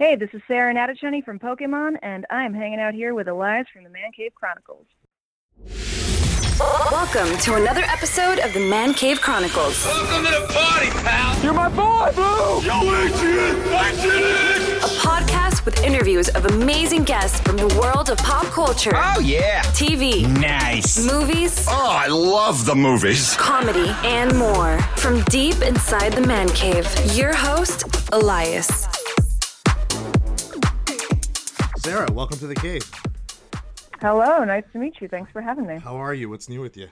Hey, this is Sarah Natochenny from Pokemon, and I'm hanging out here with Elias from the Man Cave Chronicles. Welcome to another episode of the Man Cave Chronicles, Welcome to the party, pal. You're my boy, Blue! Yo, Adrian, Adrian. a podcast with interviews of amazing guests from the world of pop culture, Oh yeah. TV, Nice. movies, Oh, I love the movies. comedy, and more. From deep inside the Man Cave, your host, Elias. Sarah, welcome to the cave. Hello, nice to meet you. Thanks for having me. How are you? What's new with you?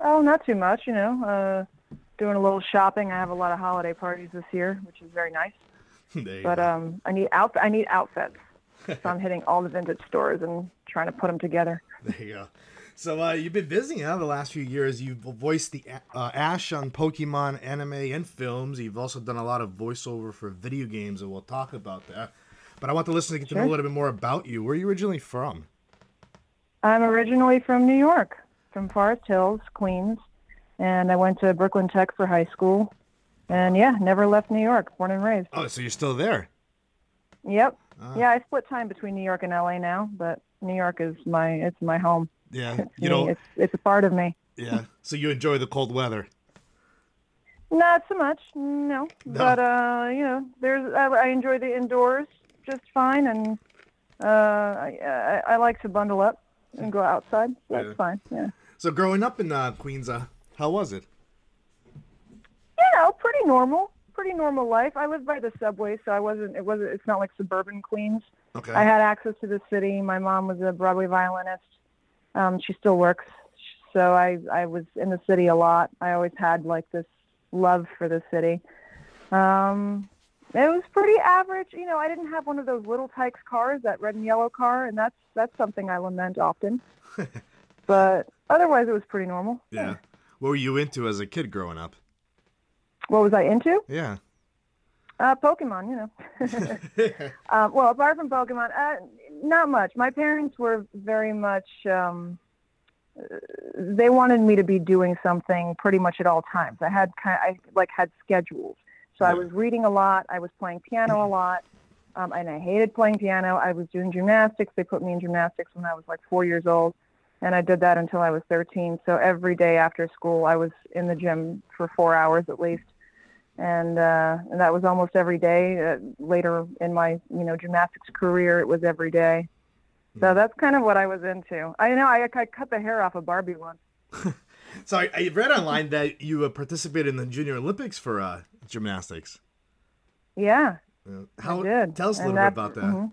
Oh, not too much, you know. Uh, doing a little shopping. I have a lot of holiday parties this year, which is very nice. But go. um, I need out. I need outfits, so I'm hitting all the vintage stores and trying to put them together. there you go. So uh, you've been busy huh, the last few years. You've voiced the uh, Ash on Pokemon anime and films. You've also done a lot of voiceover for video games, and we'll talk about that. But I want the listeners to get to know a little bit more about you. Where are you originally from? I'm originally from New York, from Forest Hills, Queens, and I went to Brooklyn Tech for high school. And yeah, never left New York. Born and raised. Oh, so you're still there? Yep. Ah. Yeah, I split time between New York and LA now, but New York is my it's my home. Yeah. It's You me. know. it's it's a part of me. Yeah. So you enjoy the cold weather? Not so much, no. But uh, you know, there's I, I enjoy the indoors just fine, and uh, I, I I like to bundle up and go outside. So that's Yeah. fine. Yeah. So growing up in uh, Queens, uh, how was it? You know, pretty normal, pretty normal life. I lived by the subway, so I wasn't. It wasn't. It's not like suburban Queens. Okay. I had access to the city. My mom was a Broadway violinist. Um, she still works, so I I was in the city a lot. I always had like this love for the city. Um, it was pretty average. You know, I didn't have one of those Little Tikes cars, that red and yellow car, and that's that's something I lament often. but otherwise, it was pretty normal. yeah. What were you into as a kid growing up? What was I into? Yeah. Uh, Pokemon, you know. um, well, apart from Pokemon, uh, not much. My parents were very much. Um, they wanted me to be doing something pretty much at all times. I had kind, of, I like had schedules, so I was reading a lot. I was playing piano a lot, um, and I hated playing piano. I was doing gymnastics. They put me in gymnastics when I was like four years old, and I did that until I was 13. So every day after school, I was in the gym for four hours at least and uh, and that was almost every day. Uh, later in my you know gymnastics career, it was every day. So that's kind of what I was into. I know I, I cut the hair off of Barbie once. So I, I read online that you uh, participated in the Junior Olympics for uh, gymnastics. Yeah, Uh, How? did. Tell us a little bit about that. mhm.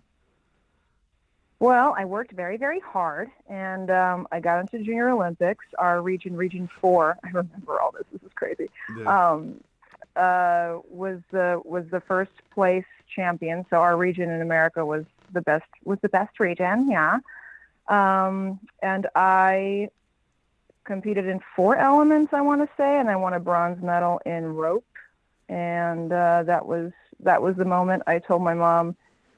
Well, I worked very, very hard, and um, I got into Junior Olympics. Our region, Region Four, I remember all this. This is crazy. Yeah. Um, uh, was the was the first place champion. So our region in America was the best was the best region. Yeah, um, and I competed in four elements. I want to say, and I won a bronze medal in rope. And uh, that was that was the moment I told my mom,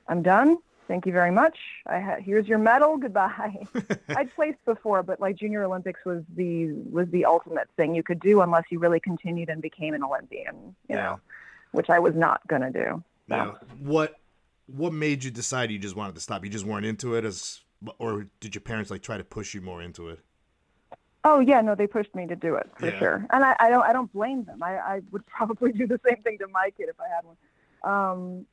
"I'm done. Thank you very much. I ha- here's your medal. Goodbye." I'd placed before, but like Junior Olympics was the was the ultimate thing you could do unless you really continued and became an Olympian. You Yeah. know, which I was not gonna do. So. Yeah. What? What made you decide you just wanted to stop? You just weren't into it, as or did your parents like try to push you more into it? Oh yeah, no, they pushed me to do it for Yeah. sure, and I, I don't I don't blame them. I, I would probably do the same thing to my kid if I had one. Um,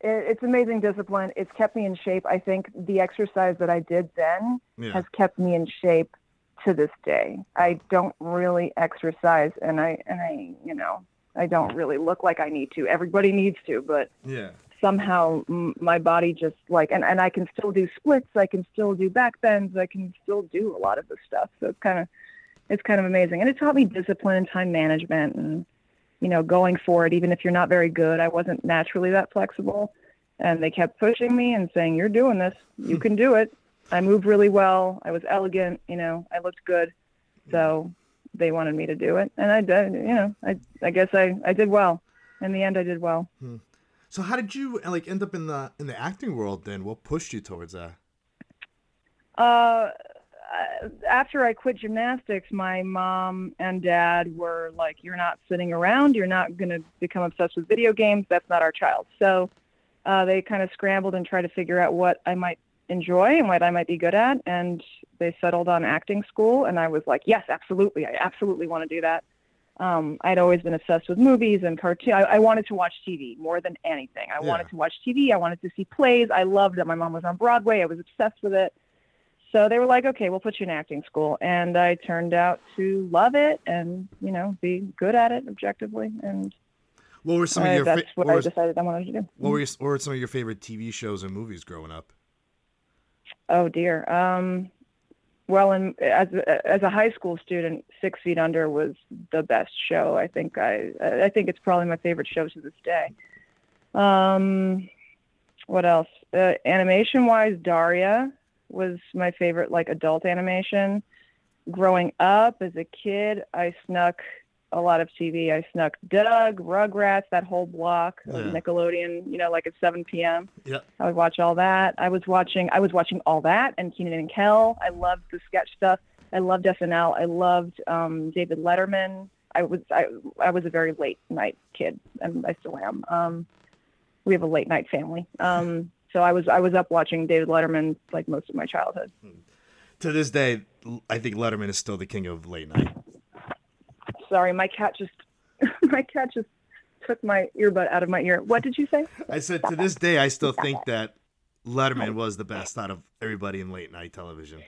it, it's amazing discipline. It's kept me in shape. I think the exercise that I did then Yeah. has kept me in shape to this day. I don't really exercise, and I and I you know I don't really look like I need to. Everybody needs to, but Yeah. Somehow m- my body just like and, and I can still do splits, I can still do back bends, I can still do a lot of this stuff. So it's kind of it's kind of amazing. And it taught me discipline and time management and you know, going for it even if you're not very good. I wasn't naturally that flexible and they kept pushing me and saying, "You're doing this. You hmm. can do it." I moved really well. I was elegant, you know, I looked good. Hmm. So they wanted me to do it and I did, you know, I I guess I I did well. In the end I did well. Hmm. So how did you like end up in the in the acting world then? What pushed you towards that? Uh, after I quit gymnastics, my mom and dad were like, "You're not sitting around. You're not going to become obsessed with video games. That's not our child." So uh, they kind of scrambled and tried to figure out what I might enjoy and what I might be good at, and they settled on acting school. And I was like, yes, absolutely, I absolutely want to do that. Um, I'd always been obsessed with movies and cartoon. I, I wanted to watch TV more than anything. I Yeah. wanted to watch TV. I wanted to see plays. I loved that my mom was on Broadway. I was obsessed with it. So they were like, okay, we'll put you in acting school. And I turned out to love it and, you know, be good at it objectively. And What were some of your that's fa- what what, I decided I wanted to do. what were your, what were some of your favorite TV shows and movies growing up? Oh dear. Um, well, in, as as a high school student, Six Feet Under was the best show. I think I I think it's probably my favorite show to this day. Um, what else? Uh, animation wise, Daria was my favorite like adult animation. Growing up as a kid, I snuck a lot of TV. I snuck Doug, Rugrats, that whole block of Yeah. Nickelodeon. You know, like at 7 p.m. Yep. I would watch all that. I was watching. I was watching all that and Kenan and Kel. I loved the sketch stuff. I loved SNL. I loved um, David Letterman. I was I, I was a very late night kid, and I still am. Um, we have a late night family, um, so I was I was up watching David Letterman like most of my childhood. To this day, I think Letterman is still the king of late night. Sorry, my cat just my cat just took my earbud out of my ear. What did you say? I said to this day, I still think that Letterman was the best out of everybody in late night television.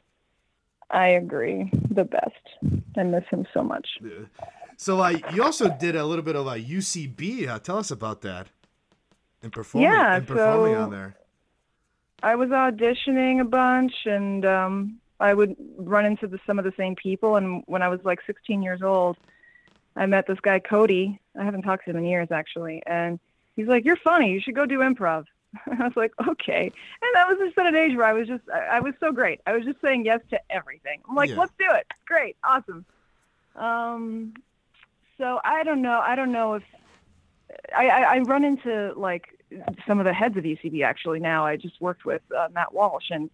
I agree. The best. I miss him so much. So, uh, you also did a little bit of a UCB. Uh, tell us about that. And performing, Yeah, and performing so- on there. I was auditioning a bunch, and um, I would run into the, some of the same people. And when I was like 16 years old, I met this guy Cody. I haven't talked to him in years actually, and he's like, "You're funny. You should go do improv." I was like, "Okay." And that was just at an age where I was just, I, I was so great. I was just saying yes to everything. I'm like, Yeah. "Let's do it. Great, awesome." Um, so I don't know. I don't know if I, I, I run into like some of the heads of UCB actually now. I just worked with uh, Matt Walsh, and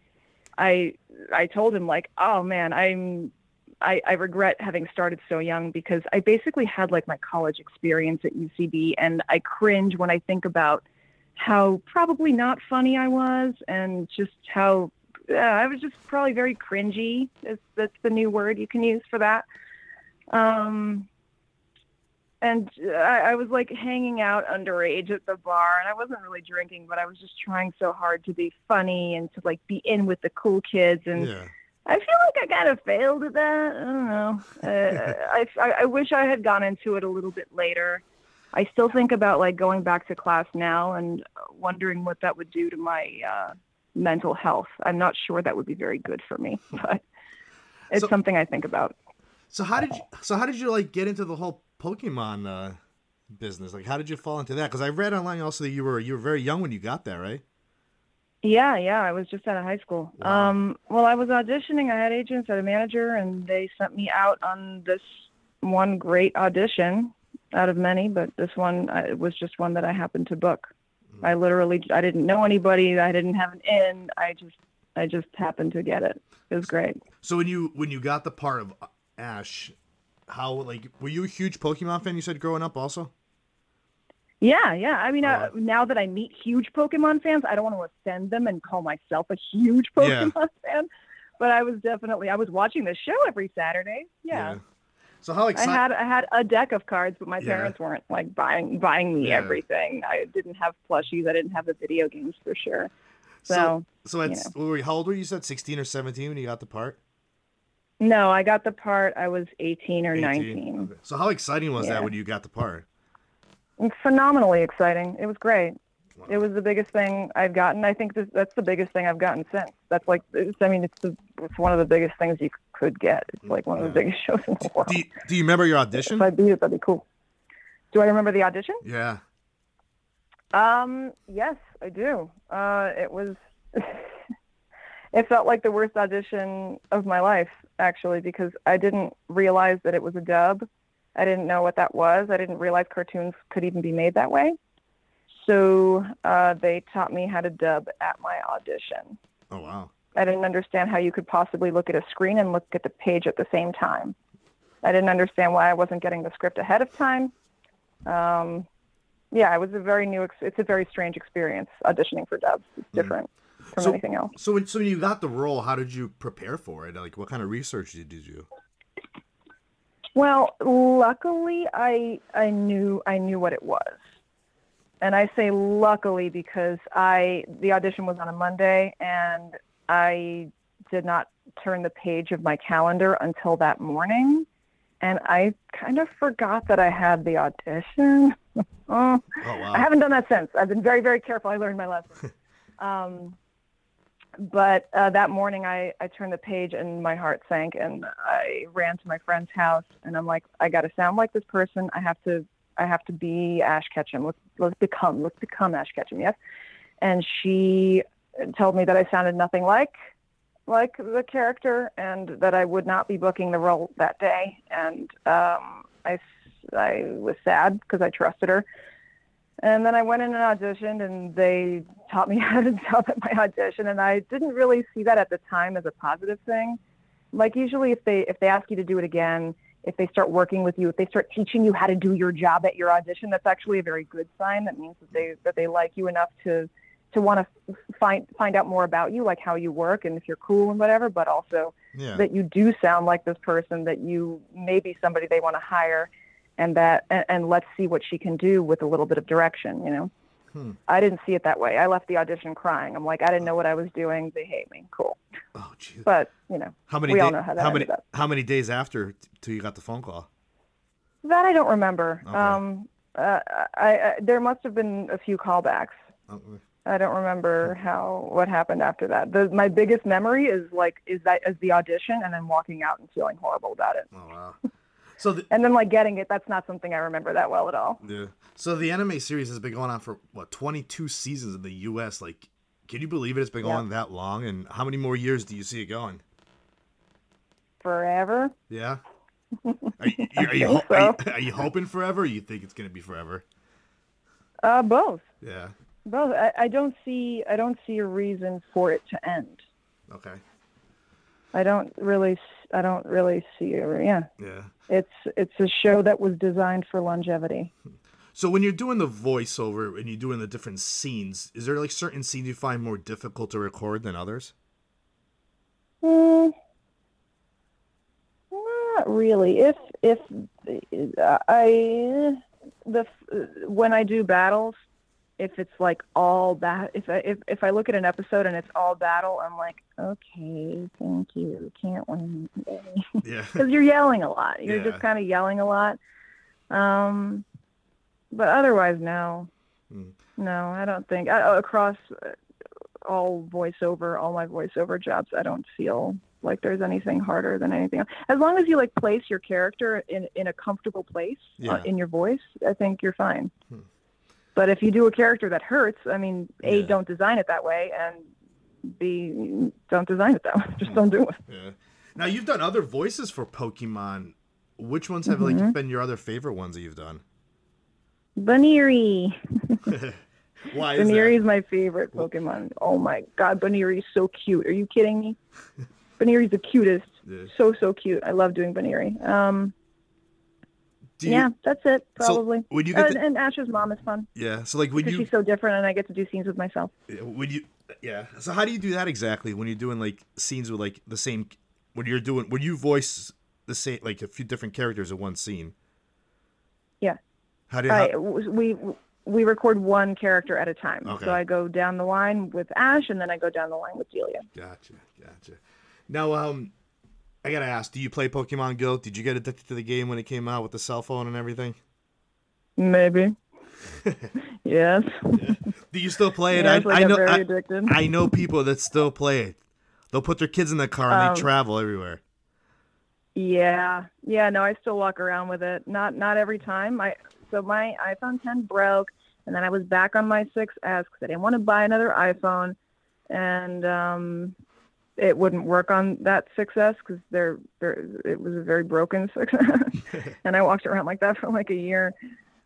I I told him like, oh man, I'm I, I regret having started so young because I basically had like my college experience at UCB, and I cringe when I think about how probably not funny I was, and just how I was just probably very cringy. Is that's the new word you can use for that. Um, and I, I was like hanging out underage at the bar, and I wasn't really drinking, but I was just trying so hard to be funny and to like be in with the cool kids. And Yeah. I feel like I kind of failed at that. I don't know. Uh, I, I I wish I had gone into it a little bit later. I still think about like going back to class now and wondering what that would do to my uh, mental health. I'm not sure that would be very good for me, but it's So- something I think about. So how did you? So how did you like get into the whole Pokemon uh, business? Like, how did you fall into that? Because I read online also that you were you were very young when you got there, right? Yeah, yeah. I was just out of high school. Wow. Um, well, I was auditioning. I had agents, I had a manager, and they sent me out on this one great audition out of many, but this one uh, was just one that I happened to book. I literally, I didn't know anybody. I didn't have an in. I just, I just happened to get it. It was great. So when you when you got the part of Ash, how like were you a huge Pokemon fan? You said growing up also. Yeah, yeah. I mean, uh, Oh. now that I meet huge Pokemon fans, I don't want to offend them and call myself a huge Yeah. Pokemon fan. But I was definitely, I was watching this show every Saturday. yeah. So how I excited? had I had a deck of cards, but my Yeah. parents weren't like buying buying me Yeah. everything. I didn't have plushies. I didn't have the video games for sure. So, so at what were you- how old were you? You said sixteen or seventeen when you got the part. no, I got the part. I was 18 or 18. 19. Okay. So how exciting was Yeah. that when you got the part? Phenomenally exciting. It was great. It was the biggest thing I've gotten. I think this, that's the biggest thing I've gotten since. That's like, it's, I mean, it's the it's one of the biggest things you could get. It's like one of the biggest shows in the world. Do you, do you remember your audition? If I beat it, that'd be cool. Do I remember the audition? Yeah. Um, yes, I do. Uh, it was. it felt like the worst audition of my life, actually, because I didn't realize that it was a dub. I didn't know what that was. I didn't realize cartoons could even be made that way. So uh, they taught me how to dub at my audition. Oh wow. I didn't understand how you could possibly look at a screen and look at the page at the same time. I didn't understand why I wasn't getting the script ahead of time. Um, yeah, it was a very new. Ex- it's a very strange experience auditioning for dubs. It's different from So- anything else. So when so when you got the role, how did you prepare for it? Like, what kind of research did you do? Well, luckily, I I knew I knew what it was, and I say luckily because I the audition was on a Monday, and I did not turn the page of my calendar until that morning, and I kind of forgot that I had the audition. oh, Oh wow. I haven't done that since. I've been very, very careful. I learned my lesson. um, but uh, that morning, I, I turned the page and my heart sank, and I ran to my friend's house, and I'm like, I got to sound like this person. I have to, I have to be Ash Ketchum. Let's let's become, let's become Ash Ketchum. Yes. And she told me that I sounded nothing like like the character, and that I would not be booking the role that day. And um, I I was sad because I trusted her. And then I went in and auditioned, and they taught me how to dub at my audition. And I didn't really see that at the time as a positive thing. Like usually, if they if they ask you to do it again, if they start working with you, if they start teaching you how to do your job at your audition, that's actually a very good sign. That means that they that they like you enough to to want to find find out more about you, like how you work and if you're cool and whatever. But also yeah. that you do sound like this person, that you may be somebody they want to hire, and that and, and let's see what she can do with a little bit of direction. You know, Hmm. I didn't see it that way. I left the audition crying. I'm like, I didn't know what I was doing. They hate me. Cool, oh jeez. but you know How many? we all know how that how many? ended up. How many days after t- till you got the phone call? that I don't remember. Okay. Um, uh, I, I there must have been a few callbacks. I don't remember how what happened after that. The, my biggest memory is like is that is the audition and then walking out and feeling horrible about it. oh wow. So the, And then like getting it, that's not something I remember that well at all. yeah. So the anime series has been going on for what 22 seasons in the U.S. Like, can you believe it? It's been Yeah. going that long. And how many more years do you see it going? Forever. Yeah. Are you, are, you, are, you, are you hoping forever? Or you think it's gonna be forever? Uh, both. Yeah. Both. I, I don't see I don't see a reason for it to end. Okay. I don't really I don't really see yeah. Yeah. It's it's a show that was designed for longevity. So when you're doing the voiceover and you're doing the different scenes, is there like certain scenes you find more difficult to record than others? Mm, not really. If if uh, I the when I do battles, if it's like all that, if I if if I look at an episode and it's all battle, I'm like, okay, thank you, can't win, Yeah. because you're yelling a lot. You're Yeah. just kind of yelling a lot. Um, but otherwise, no, Hmm. no, I don't think I, across uh, all voiceover, all my voiceover jobs, I don't feel like there's anything harder than anything else. As long as you like place your character in in a comfortable place uh, in your voice, I think you're fine. Hmm. But if you do a character that hurts, I mean, a Yeah. don't design it that way, and b don't design it that way. Just don't do it. Yeah. Now you've done other voices for Pokemon. Which ones have Mm-hmm. like been your other favorite ones that you've done? Baniri. Why is Baniri that? is my favorite Pokemon. Oh my god, Baniri is so cute. Are you kidding me? Baniri's the cutest. Yeah. So so cute. I love doing Baniri. Um, you, yeah, that's it So, probably. when you get Uh, the- and Ash's mom is fun Yeah. So like when because you she's so different, and I get to do scenes with myself. when you yeah. So how do you do that exactly when you're doing like scenes with like the same when you're doing when you voice the same like a few different characters in one scene? Yeah. How do you I, we we record one character at a time. Okay. So I go down the line with Ash, and then I go down the line with Delia. Gotcha, gotcha. Now, um, I gotta ask: Do you play Pokemon Go? Did you get addicted to the game when it came out with the cell phone and everything? Maybe. yes. Do you still play it? Yes, I, I I know. I. I know people that still play it. They'll put their kids in the car and Um, they travel everywhere. Yeah, yeah. No, I still walk around with it. Not not every time. I so my iPhone 10 broke, and then I was back on my 6S because I didn't want to buy another iPhone, and um, it wouldn't work on that 6S because they're, they're it was a very broken success and I walked around like that for like a year.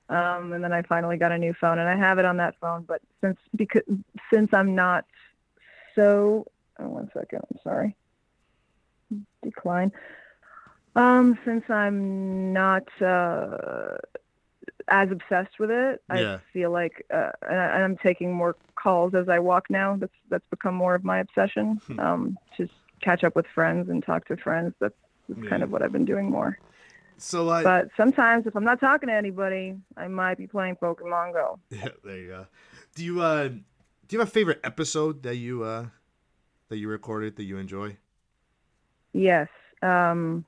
Um, and then I finally got a new phone, and I have it on that phone. But since because since I'm not so, oh, one second, I'm sorry, decline. Um, since I'm not uh, as obsessed with it. Yeah. I feel like, uh, and I- I'm taking more calls as I walk now. That's that's become more of my obsession. Hmm. um, just catch up with friends and talk to friends. That's, that's kind of what I've been doing more. So uh, But sometimes, if I'm not talking to anybody, I might be playing Pokemon Go. yeah, there you go. Do you uh do you have a favorite episode that you uh that you recorded that you enjoy? Yes. Um,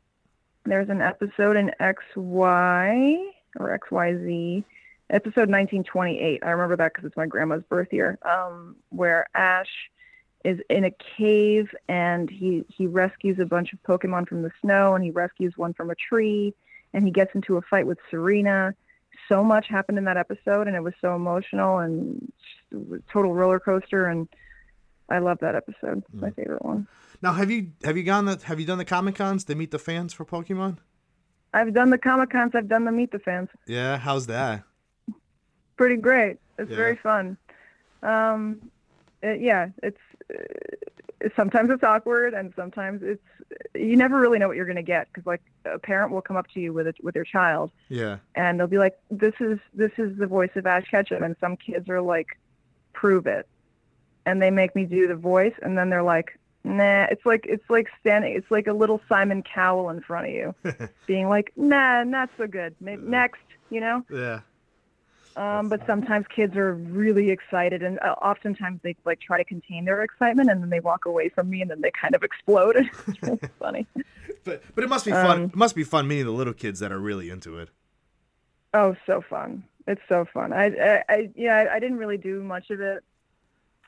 there's an episode in XY or XYZ, episode 1928. I remember that because it's my grandma's birth year, um, where Ash is in a cave and he, he rescues a bunch of Pokemon from the snow and he rescues one from a tree and he gets into a fight with Serena. So much happened in that episode and it was so emotional and total roller coaster and I love that episode. It's my favorite one. Now, have you have you gone the have you done the Comic Cons to meet the fans for Pokemon? I've done the Comic Cons. I've done the Meet the Fans. Yeah, how's that? Pretty great. It's Yeah. very fun. Um, it- yeah, it's uh, sometimes it's awkward and sometimes it's you never really know what you're gonna get because like a parent will come up to you with a, with their child Yeah, and they'll be like, "This is this is the voice of Ash Ketchum," and some kids are like, "Prove it," and they make me do the voice, and then they're like, "Nah." It's like it's like standing. It's like a little Simon Cowell in front of you, being like, "Nah, not so good. Maybe next," you know. yeah, Um, but sometimes kids are really excited, and uh, oftentimes they like try to contain their excitement, and then they walk away from me, and then they kind of explode. it's really funny. but but it must be fun. Um, it must be fun meeting the little kids that are really into it. Oh, so fun! It's so fun. I, I, I yeah, I, I didn't really do much of it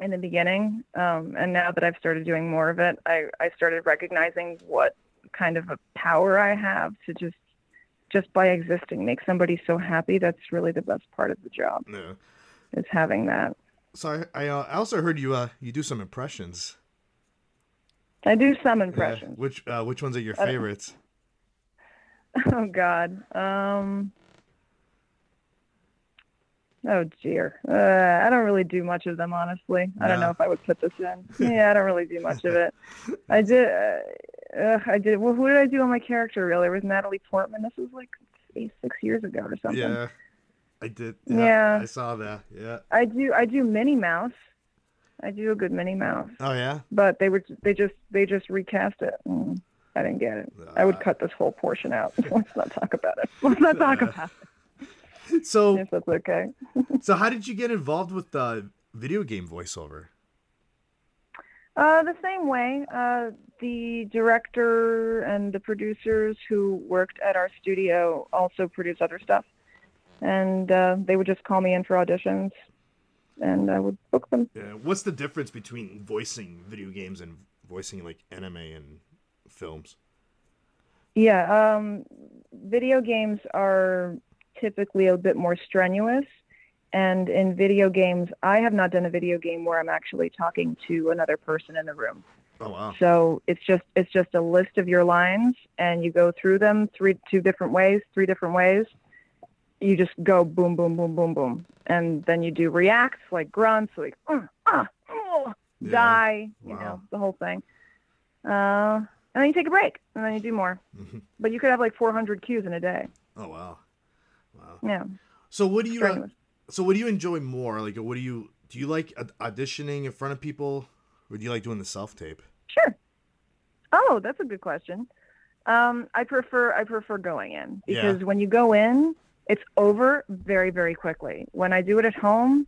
in the beginning, um, and now that I've started doing more of it, I, I started recognizing what kind of a power I have to just, just by existing, make somebody so happy. That's really the best part of the job Yeah. is having that. So I I, uh, I also heard you uh you do some impressions. I do some Yeah. impressions. Which uh which ones are your favorites? Oh God. Um. Oh dear. Uh, I don't really do much of them, honestly. I don't know if I would put this in. Yeah, I don't really do much of it. I did. Uh, uh, I did. Well, who did I do on my character? Really, it was Natalie Portman. This was like eight, six years ago or something. Yeah, I did. Yeah. I saw that. Yeah. I do. I do Minnie Mouse. I do a good Minnie Mouse, Oh yeah. but they were they just they just recast it. I didn't get it. I would cut this whole portion out. Let's not talk about it. Let's not talk about it. So If that's okay. so how did you get involved with the video game voiceover? Uh, the same way. Uh, the director and the producers who worked at our studio also produce other stuff, and uh, they would just call me in for auditions, and I would book them. Yeah. What's the difference between voicing video games and voicing like anime and films? Yeah. Um, video games are typically a bit more strenuous, and in video games, I have not done a video game where I'm actually talking to another person in the room. Oh wow. So it's just it's just a list of your lines, and you go through them three two different ways, three different ways. You just go boom, boom, boom, boom, boom, and then you do reacts like grunts, like uh, uh, oh, Yeah. die, you Wow. know, the whole thing. Uh, and then you take a break, and then you do more. Mhm. But you could have like 400 cues in a day. Oh wow. Yeah, So what do you uh, so what do you enjoy more? Like what do you do you like auditioning in front of people or do you like doing the self tape? Sure. Oh, that's a good question. Um, I prefer I prefer going in Yeah. because when you go in, it's over very very quickly. When I do it at home,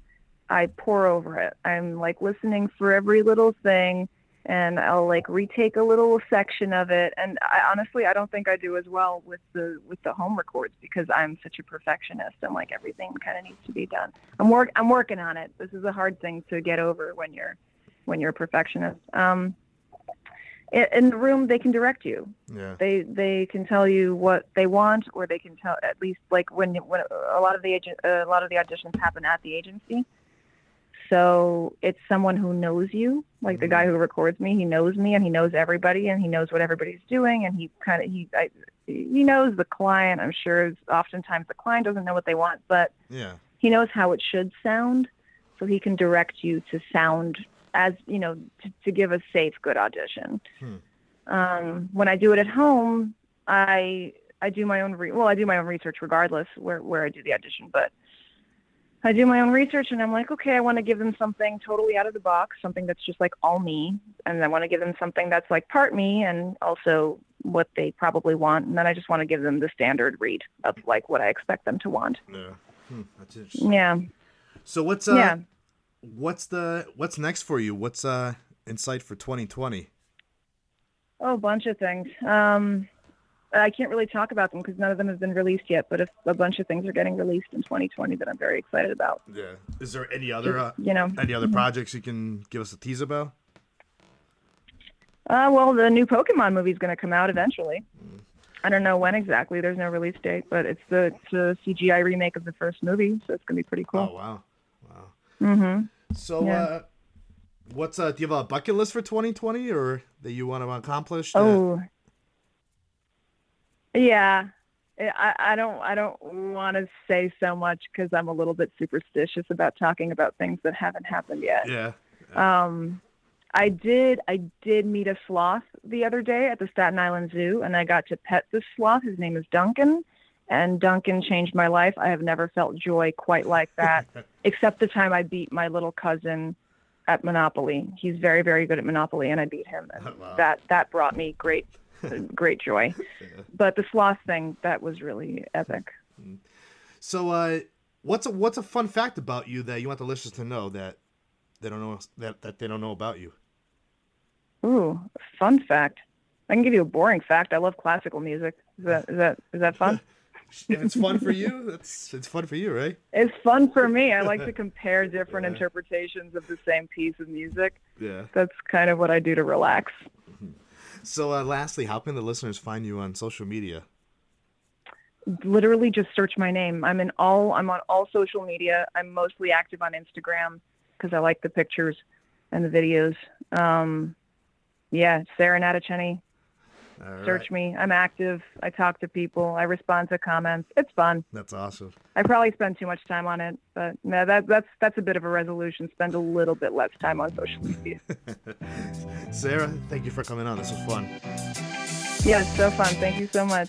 I pour over it. I'm like listening for every little thing, and I'll like retake a little section of it. And I honestly I don't think I do as well with the with the home records because I'm such a perfectionist. I'm like everything kind of needs to be done. I'm work I'm working on it. This is a hard thing to get over when you're when you're a perfectionist. Um, in, in the room, they can direct you. Yeah. They they can tell you what they want, or they can tell at least like when when a lot of the agent a lot of the auditions happen at the agency. So it's someone who knows you, like the guy who records me. He knows me, and he knows everybody, and he knows what everybody's doing, and he kind of he I, he knows the client. I'm sure oftentimes the client doesn't know what they want, but Yeah. he knows how it should sound so he can direct you to sound as you know to, to give a safe good audition Hmm. um, when i do it at home i I do my own re- well, I do my own research regardless where where I do the audition, but I do my own research and I'm like, okay, I want to give them something totally out of the box, something that's just like all me, and I want to give them something that's like part me and also what they probably want, and then I just want to give them the standard read of like what I expect them to want. Yeah. Hmm, that's interesting. Yeah. So what's uh Yeah. what's the what's next for you? What's uh in sight for 2020? Oh, a bunch of things. Um, I can't really talk about them because none of them have been released yet. But if a bunch of things are getting released in 2020 that I'm very excited about. Yeah. Is there any other uh, You know. any other projects you can give us a tease about? Uh, well, the new Pokemon movie is going to come out eventually. I don't know when exactly. There's no release date, but it's the it's a CGI remake of the first movie, so it's going to be pretty cool. Oh wow. Wow. Mm-hmm. So Yeah. uh what's uh do you have a bucket list for 2020 or that you want to accomplish? that- Oh. Yeah. I, I don't I don't want to say so much because I'm a little bit superstitious about talking about things that haven't happened yet. Yeah. Um, I did. I did meet a sloth the other day at the Staten Island Zoo, and I got to pet this sloth. His name is Duncan, and Duncan changed my life. I have never felt joy quite like that, except the time I beat my little cousin at Monopoly. He's very, very good at Monopoly, and I beat him, and Wow. that that brought me great, great joy. But the sloth thing that was really epic. So uh what's a what's a fun fact about you that you want the listeners to know that they don't know that, that they don't know about you? Ooh, fun fact. I can give you a boring fact. I love classical music. Is that is that is that fun? If it's fun for you, that's it's fun for you, right? It's fun for me. I like to compare different interpretations of the same piece of music. Yeah. That's kind of what I do to relax. So uh lastly, how can the listeners find you on social media? Literally just search my name. I'm in all I'm on all social media. I'm mostly active on Instagram because I like the pictures and the videos. Um yeah, Sarah Natochenny. Right. Search me. I'm active. I talk to people. I respond to comments. It's fun. That's awesome. I probably spend too much time on it, but no, that that's that's a bit of a resolution. Spend a little bit less time on social media. Sarah, thank you for coming on. This was fun. yeah, it's so fun. Thank you so much.